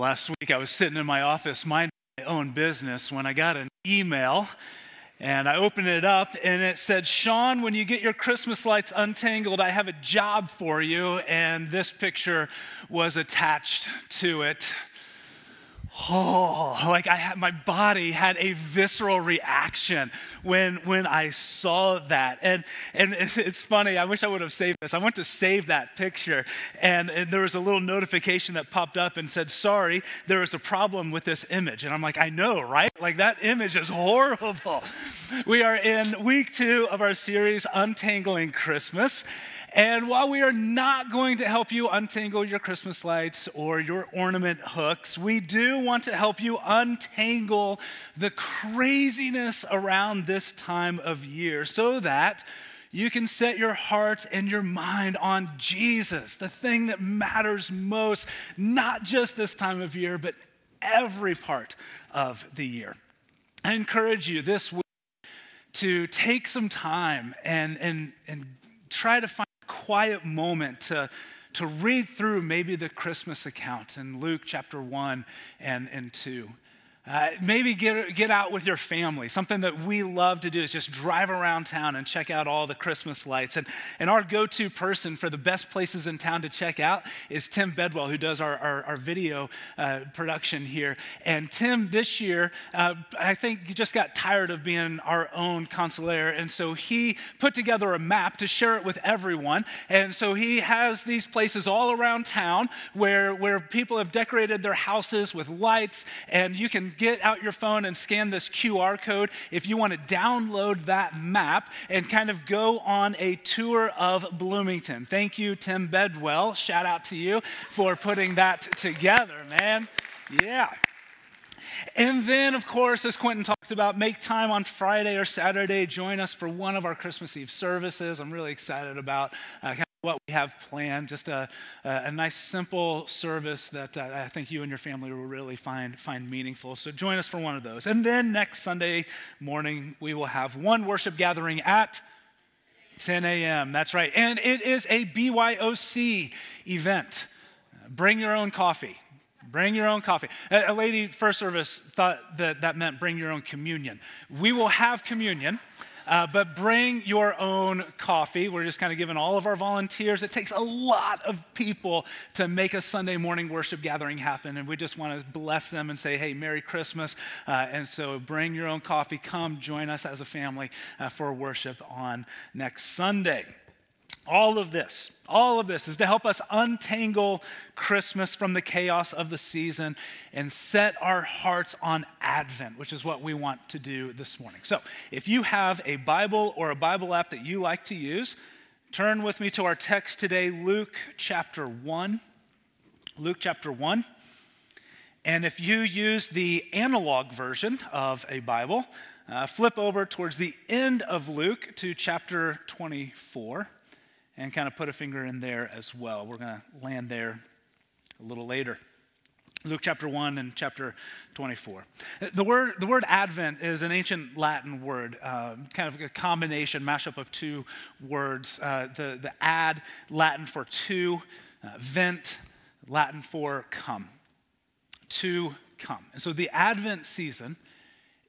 Last week I was sitting in my office minding my own business when I got an email and I opened it up and it said, Sean, when you get your Christmas lights untangled, I have a job for you. And this picture was attached to it oh, like I had, my body had a visceral reaction when, when I saw that. And, and it's, it's funny, I wish I would have saved this. I went to save that picture, and, and there was a little notification that popped up and said, sorry, there is a problem with this image. And I'm like, I know, right? Like that image is horrible. We are in week two of our series, Untangling Christmas. And while we are not going to help you untangle your Christmas lights or your ornament hooks, we do want to help you untangle the craziness around this time of year so that you can set your heart and your mind on Jesus, the thing that matters most, not just this time of year, but every part of the year. I encourage you this week to take some time and, and, and try to find quiet moment to, to read through maybe the Christmas account in Luke chapter 1 and, and 2. Uh, maybe get, get out with your family. Something that we love to do is just drive around town and check out all the Christmas lights. And, and our go to person for the best places in town to check out is Tim Bedwell, who does our, our, our video uh, production here. And Tim, this year, uh, I think just got tired of being our own consigliere. And so he put together a map to share it with everyone. And so he has these places all around town where, where people have decorated their houses with lights, and you can get out your phone and scan this QR code if you want to download that map and kind of go on a tour of Bloomington. Thank you, Tim Bedwell. Shout out to you for putting that together, man. Yeah. And then, of course, as Quentin talked about, make time on Friday or Saturday. Join us for one of our Christmas Eve services. I'm really excited about uh, what we have planned. Just a, a nice, simple service that uh, I think you and your family will really find, find meaningful. So join us for one of those. And then next Sunday morning, we will have one worship gathering at 10 a.m. That's right. And it is a BYOC event. Bring your own coffee. Bring your own coffee. A lady first service thought that that meant bring your own communion. We will have communion. Uh, but bring your own coffee. We're just kind of giving all of our volunteers. It takes a lot of people to make a Sunday morning worship gathering happen, and we just want to bless them and say, hey, Merry Christmas. Uh, and so bring your own coffee. Come join us as a family uh, for worship on next Sunday. All of this, all of this is to help us untangle Christmas from the chaos of the season and set our hearts on Advent, which is what we want to do this morning. So, if you have a Bible or a Bible app that you like to use, turn with me to our text today, Luke chapter 1. Luke chapter 1. And if you use the analog version of a Bible, uh, flip over towards the end of Luke to chapter 24 and kind of put a finger in there as well. We're going to land there a little later. Luke chapter 1 and chapter 24. The word, the word Advent is an ancient Latin word, uh, kind of a combination, mashup of two words. Uh, the, the ad, Latin for to, uh, vent, Latin for come. To come. And so the Advent season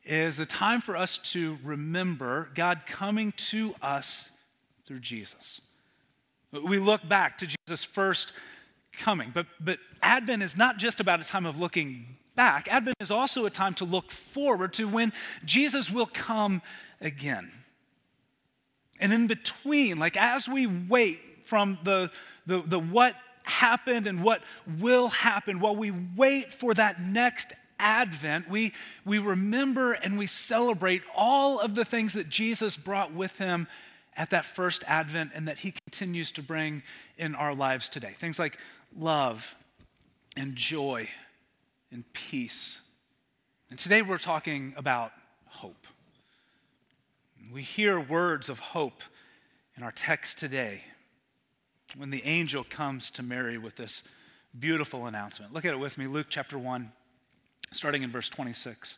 is a time for us to remember God coming to us through Jesus. We look back to Jesus' first coming. But, but Advent is not just about a time of looking back, Advent is also a time to look forward to when Jesus will come again. And in between, like as we wait from the, the, the what happened and what will happen, while we wait for that next Advent, we, we remember and we celebrate all of the things that Jesus brought with him at that first Advent and that He continues to bring in our lives today. Things like love and joy and peace. And today we're talking about hope. We hear words of hope in our text today when the angel comes to Mary with this beautiful announcement. Look at it with me, Luke chapter 1, starting in verse 26.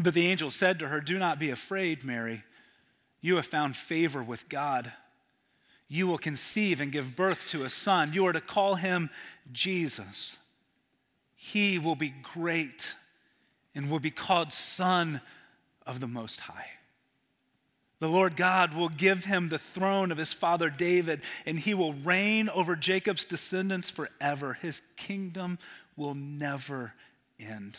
But the angel said to her, Do not be afraid, Mary. You have found favor with God. You will conceive and give birth to a son. You are to call him Jesus. He will be great and will be called Son of the Most High. The Lord God will give him the throne of his father David, and he will reign over Jacob's descendants forever. His kingdom will never end.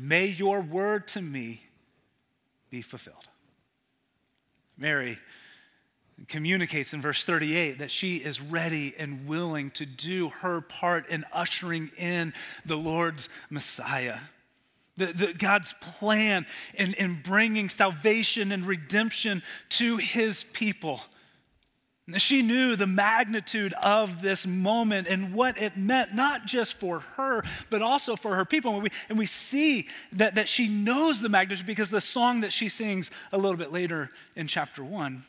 May your word to me be fulfilled. Mary communicates in verse 38 that she is ready and willing to do her part in ushering in the Lord's Messiah. The, the, God's plan in, in bringing salvation and redemption to his people. She knew the magnitude of this moment and what it meant, not just for her, but also for her people. And we, and we see that, that she knows the magnitude because the song that she sings a little bit later in chapter one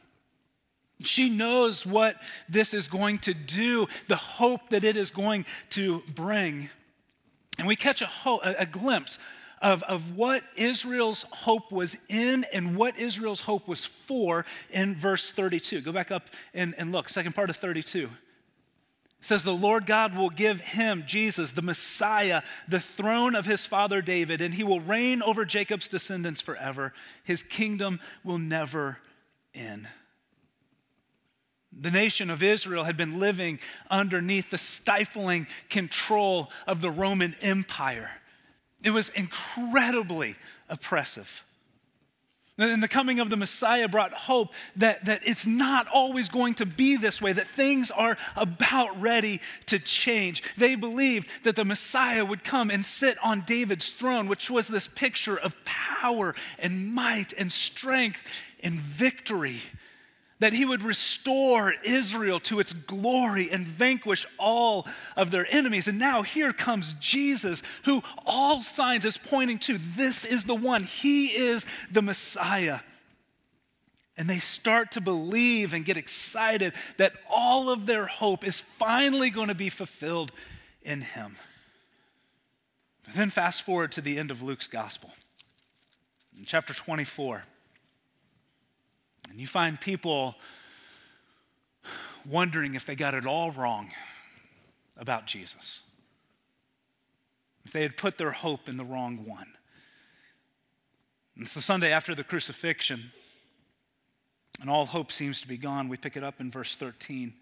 she knows what this is going to do, the hope that it is going to bring. And we catch a, ho- a, glimpse of, of what Israel's hope was in and what Israel's hope was for in verse 32. Go back up and, and look, second part of 32. It says, The Lord God will give him, Jesus, the Messiah, the throne of his father David, and he will reign over Jacob's descendants forever. His kingdom will never end. The nation of Israel had been living underneath the stifling control of the Roman Empire. It was incredibly oppressive. And the coming of the Messiah brought hope that, that it's not always going to be this way, that things are about ready to change. They believed that the Messiah would come and sit on David's throne, which was this picture of power and might and strength and victory that he would restore Israel to its glory and vanquish all of their enemies. And now here comes Jesus, who all signs is pointing to this is the one, he is the Messiah. And they start to believe and get excited that all of their hope is finally going to be fulfilled in him. But then fast forward to the end of Luke's gospel, in chapter 24. And you find people wondering if they got it all wrong about Jesus, if they had put their hope in the wrong one. And so, Sunday after the crucifixion, and all hope seems to be gone, we pick it up in verse 13.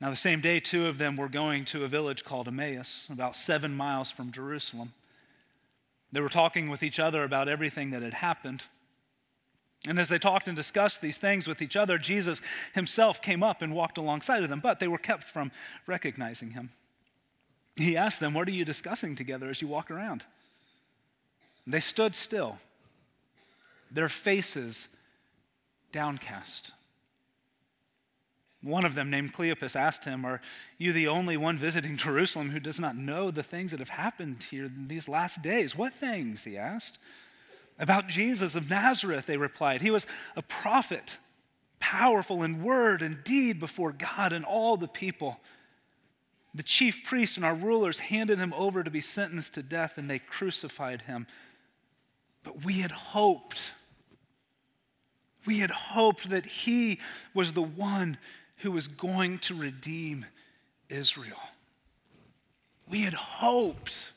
Now, the same day, two of them were going to a village called Emmaus, about seven miles from Jerusalem. They were talking with each other about everything that had happened. And as they talked and discussed these things with each other, Jesus himself came up and walked alongside of them, but they were kept from recognizing him. He asked them, What are you discussing together as you walk around? They stood still, their faces downcast. One of them, named Cleopas, asked him, Are you the only one visiting Jerusalem who does not know the things that have happened here in these last days? What things? He asked. About Jesus of Nazareth, they replied. He was a prophet, powerful in word and deed before God and all the people. The chief priests and our rulers handed him over to be sentenced to death, and they crucified him. But we had hoped. We had hoped that he was the one who was going to redeem Israel. We had hoped.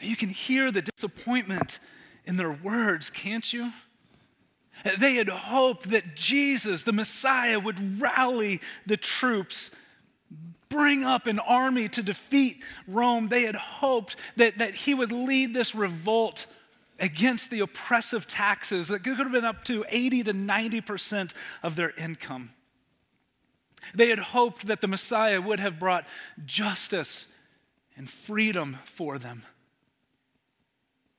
You can hear the disappointment in their words, can't you? They had hoped that Jesus, the Messiah, would rally the troops, bring up an army to defeat Rome. They had hoped that, that he would lead this revolt against the oppressive taxes that could have been up to 80 to 90% of their income. They had hoped that the Messiah would have brought justice and freedom for them.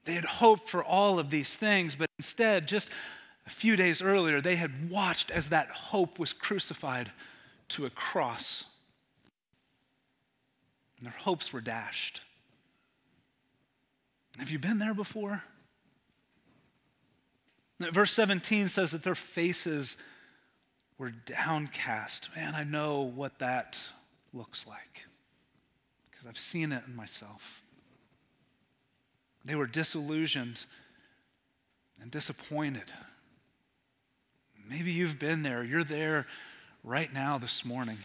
They had hoped for all of these things, but instead, just a few days earlier, they had watched as that hope was crucified to a cross. And their hopes were dashed. Have you been there before? Verse 17 says that their faces were downcast. Man, I know what that looks like because I've seen it in myself. They were disillusioned and disappointed. Maybe you've been there. You're there right now this morning.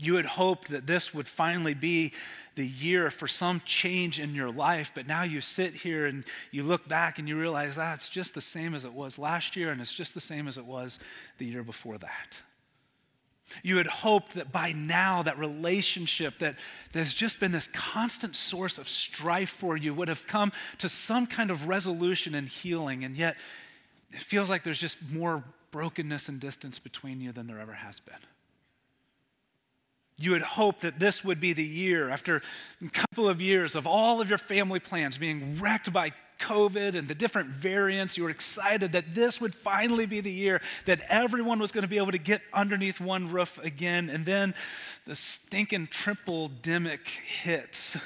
You had hoped that this would finally be the year for some change in your life, but now you sit here and you look back and you realize that ah, it's just the same as it was last year and it's just the same as it was the year before that. You had hoped that by now that relationship that, has just been this constant source of strife for you would have come to some kind of resolution and healing, and yet it feels like there's just more brokenness and distance between you than there ever has been. You had hoped that this would be the year, after a couple of years of all of your family plans being wrecked by COVID and the different variants. You were excited that this would finally be the year that everyone was going to be able to get underneath one roof again. And then the stinking triple demic hits,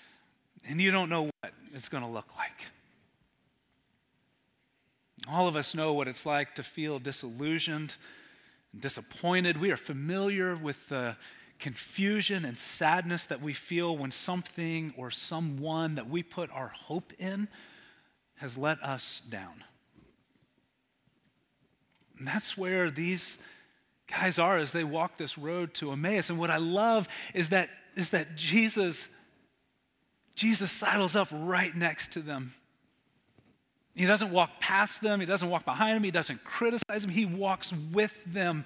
and you don't know what it's going to look like. All of us know what it's like to feel disillusioned and disappointed. We are familiar with the confusion and sadness that we feel when something or someone that we put our hope in has let us down. And that's where these guys are as they walk this road to Emmaus. And what I love is that, is that Jesus, Jesus sidles up right next to them. He doesn't walk past them, he doesn't walk behind them, he doesn't criticize them, he walks with them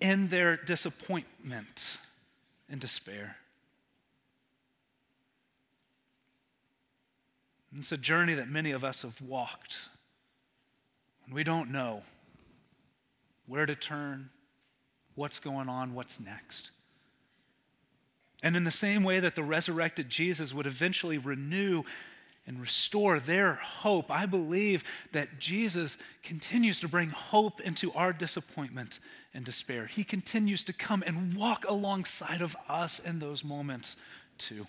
in their disappointment and despair. It's a journey that many of us have walked. And we don't know where to turn, what's going on, what's next. And in the same way that the resurrected Jesus would eventually renew and restore their hope, I believe that Jesus continues to bring hope into our disappointment and despair. He continues to come and walk alongside of us in those moments too.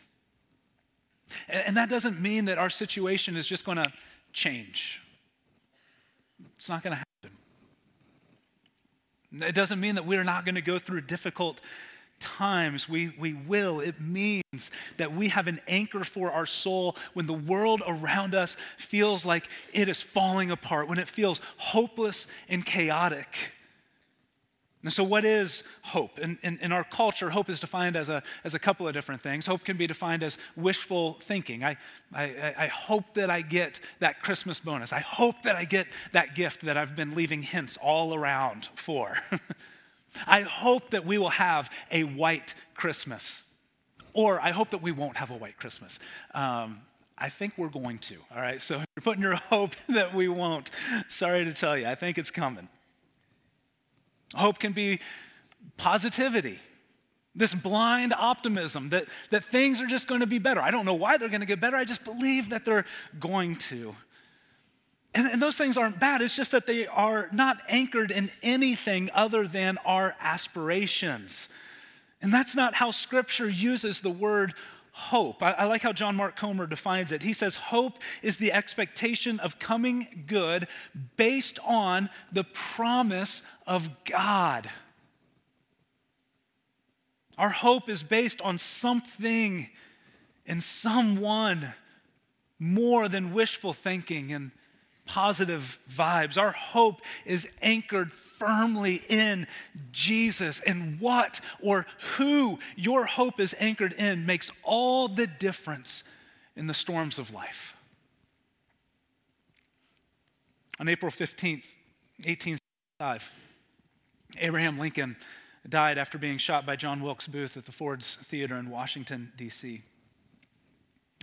And that doesn't mean that our situation is just going to change. It's not going to happen. It doesn't mean that we're not going to go through difficult times. We, we will. It means that we have an anchor for our soul when the world around us feels like it is falling apart, when it feels hopeless and chaotic. And so, what is hope? In, in, in, our culture, hope is defined as a, as a couple of different things. Hope can be defined as wishful thinking. I, I, I hope that I get that Christmas bonus. I hope that I get that gift that I've been leaving hints all around for. I hope that we will have a white Christmas. Or I hope that we won't have a white Christmas. Um, I think we're going to, all right? So you're putting your hope that we won't. Sorry to tell you, I think it's coming. Hope can be positivity, this blind optimism that, that things are just going to be better. I don't know why they're going to get better, I just believe that they're going to. And, and, those things aren't bad, it's just that they are not anchored in anything other than our aspirations. And that's not how Scripture uses the word hope. I, I, like how John Mark Comer defines it. He says, Hope is the expectation of coming good based on the promise of God. Our hope is based on something and someone more than wishful thinking and positive vibes. Our hope is anchored firmly in Jesus. And what or who your hope is anchored in makes all the difference in the storms of life. On April 15th, 1865, Abraham Lincoln died after being shot by John Wilkes Booth at the Ford's Theater in Washington, D.C.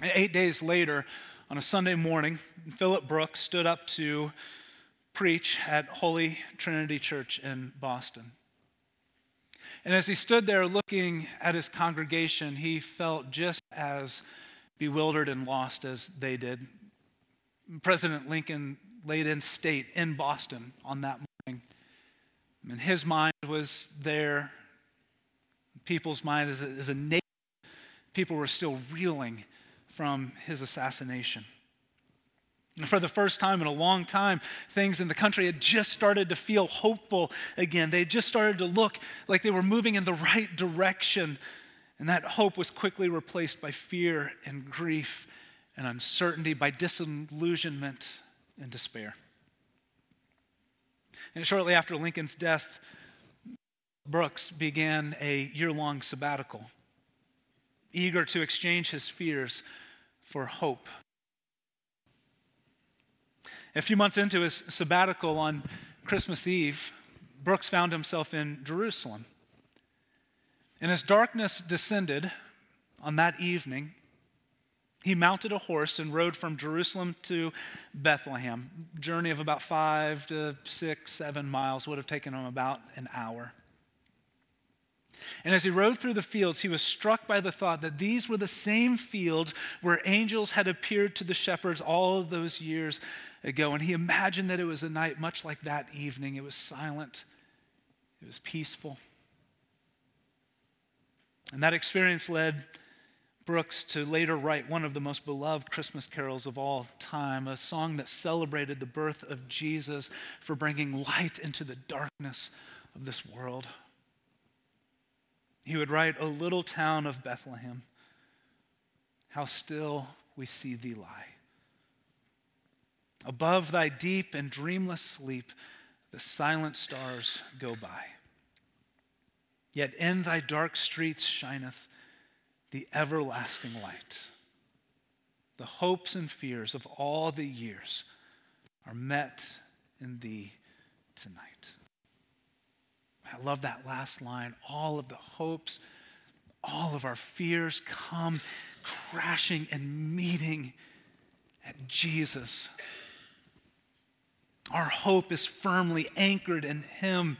Eight days later, on a Sunday morning, Philip Brooks stood up to preach at Holy Trinity Church in Boston. And as he stood there looking at his congregation, he felt just as bewildered and lost as they did. President Lincoln laid in state in Boston on that morning. And his mind was there. People's mind as a, a nation, people were still reeling from his assassination. And for the first time in a long time, things in the country had just started to feel hopeful again. They just started to look like they were moving in the right direction. And that hope was quickly replaced by fear and grief and uncertainty, by disillusionment and despair. And shortly after Lincoln's death, Brooks began a year long sabbatical, eager to exchange his fears for hope. A few months into his sabbatical on Christmas Eve, Brooks found himself in Jerusalem. And as darkness descended on that evening, he mounted a horse and rode from Jerusalem to Bethlehem. Journey of about five to six, seven miles would have taken him about an hour. And as he rode through the fields, he was struck by the thought that these were the same fields where angels had appeared to the shepherds all those years ago. And he imagined that it was a night much like that evening. It was silent, it was peaceful. And that experience led Brooks to later write one of the most beloved Christmas carols of all time, a song that celebrated the birth of Jesus for bringing light into the darkness of this world. He would write, O little town of Bethlehem, how still we see thee lie. Above thy deep and dreamless sleep, the silent stars go by. Yet in thy dark streets shineth the everlasting light. The hopes and fears of all the years are met in thee tonight. Love that last line. All of the hopes, all of our fears come crashing and meeting at Jesus. Our hope is firmly anchored in Him,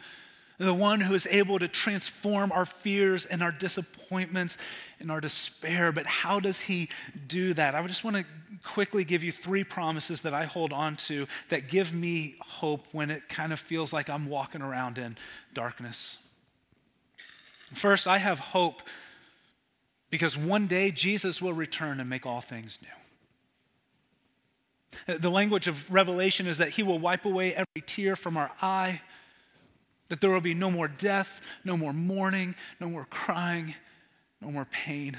the one who is able to transform our fears and our disappointments and our despair. But how does He do that? I just want to quickly give you three promises that I hold on to that give me hope when it kind of feels like I'm walking around in darkness. First, I have hope because one day Jesus will return and make all things new. The language of Revelation is that he will wipe away every tear from our eye, that there will be no more death, no more mourning, no more crying, no more pain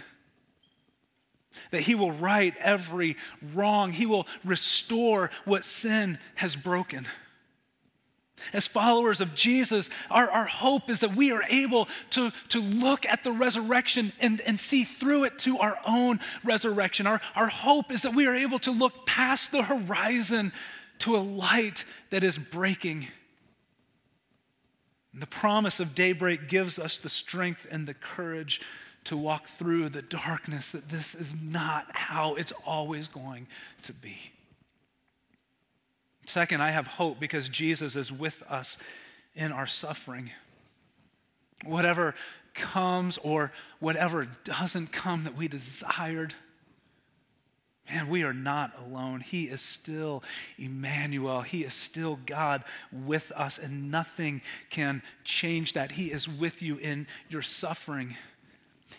that He will right every wrong, He will restore what sin has broken. As followers of Jesus, our, our hope is that we are able to, to look at the resurrection and, and see through it to our own resurrection. Our, our hope is that we are able to look past the horizon to a light that is breaking. And the promise of daybreak gives us the strength and the courage to walk through the darkness that this is not how it's always going to be. Second, I have hope because Jesus is with us in our suffering. Whatever comes or whatever doesn't come that we desired, man, we are not alone. He is still Emmanuel. He is still God with us, and nothing can change that. He is with you in your suffering.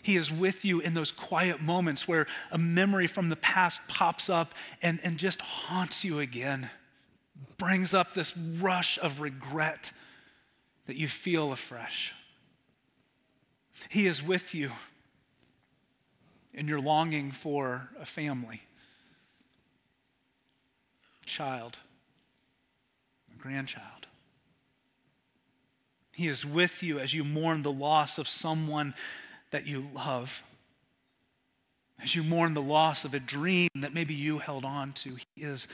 He is with you in those quiet moments where a memory from the past pops up and, and just haunts you again, brings up this rush of regret that you feel afresh. He is with you in your longing for a family, child, a grandchild. He is with you as you mourn the loss of someone that you love. As you mourn the loss of a dream that maybe you held on to, He is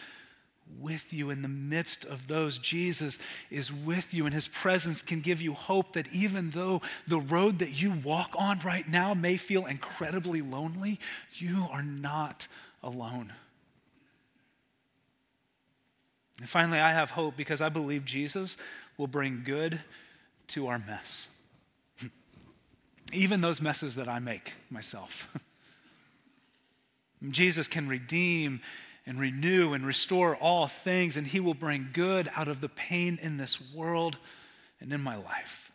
with you in the midst of those. Jesus is with you, and his presence can give you hope that even though the road that you walk on right now may feel incredibly lonely, you are not alone. And finally, I have hope because I believe Jesus will bring good to our mess. Even those messes that I make myself. Jesus can redeem and renew and restore all things, and He will bring good out of the pain in this world and in my life.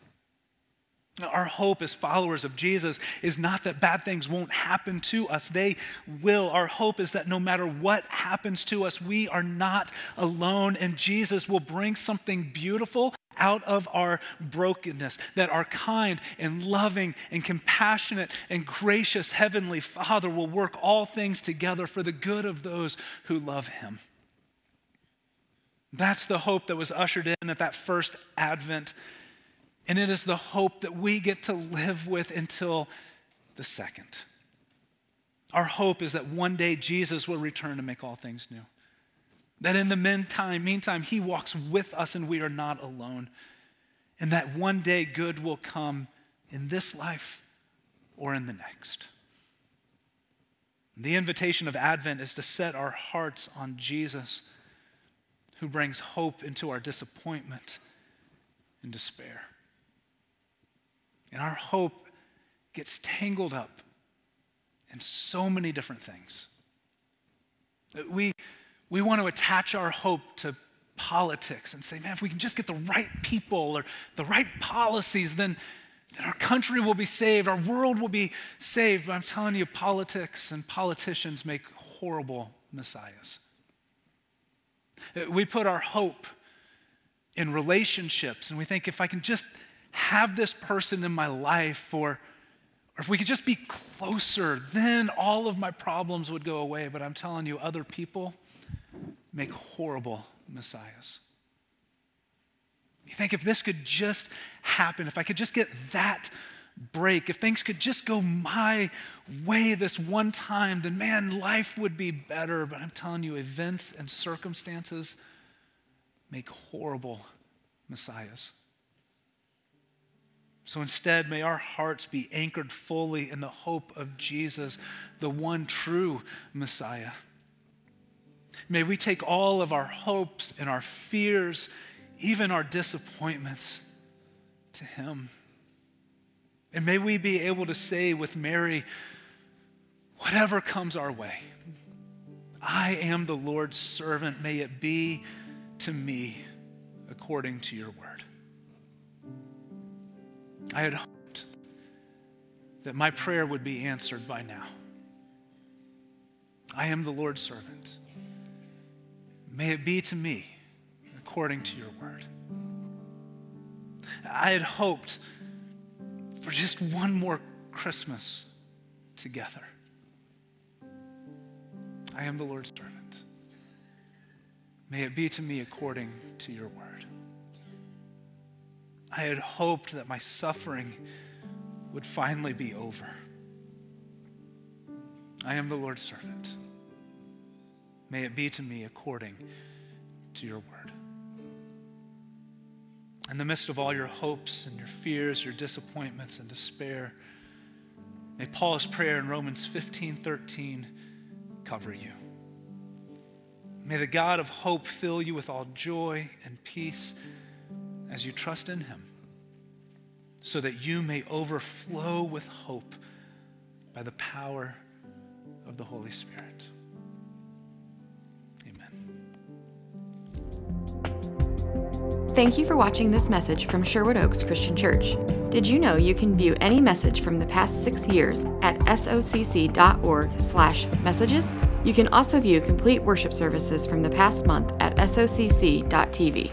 Our hope as followers of Jesus is not that bad things won't happen to us. They will. Our hope is that no matter what happens to us, we are not alone, and Jesus will bring something beautiful out of our brokenness. That our kind and loving and compassionate and gracious Heavenly Father will work all things together for the good of those who love Him. That's the hope that was ushered in at that first Advent and it is the hope that we get to live with until the second. Our hope is that one day Jesus will return to make all things new. That in the meantime, meantime, he walks with us and we are not alone. And that one day good will come in this life or in the next. The invitation of Advent is to set our hearts on Jesus, who brings hope into our disappointment and despair. And our hope gets tangled up in so many different things. We, we want to attach our hope to politics and say, man, if we can just get the right people or the right policies, then, then our country will be saved, our world will be saved. But I'm telling you, politics and politicians make horrible messiahs. We put our hope in relationships, and we think if I can just have this person in my life, or, or if we could just be closer, then all of my problems would go away. But I'm telling you, other people make horrible messiahs. You think if this could just happen, if I could just get that break, if things could just go my way this one time, then man, life would be better. But I'm telling you, events and circumstances make horrible messiahs. So instead, may our hearts be anchored fully in the hope of Jesus, the one true Messiah. May we take all of our hopes and our fears, even our disappointments, to Him. And may we be able to say with Mary, whatever comes our way, I am the Lord's servant. May it be to me according to your word. I had hoped that my prayer would be answered by now. I am the Lord's servant. May it be to me according to your word. I had hoped for just one more Christmas together. I am the Lord's servant. May it be to me according to your word. I had hoped that my suffering would finally be over. I am the Lord's servant. May it be to me according to your word. In the midst of all your hopes and your fears, your disappointments and despair, may Paul's prayer in Romans 15 13 cover you. May the God of hope fill you with all joy and peace as you trust in him, so that you may overflow with hope by the power of the Holy Spirit. Amen. Thank you for watching this message from Sherwood Oaks Christian Church. Did you know you can view any message from the past six years at socc.org/messages? You can also view complete worship services from the past month at socc.tv.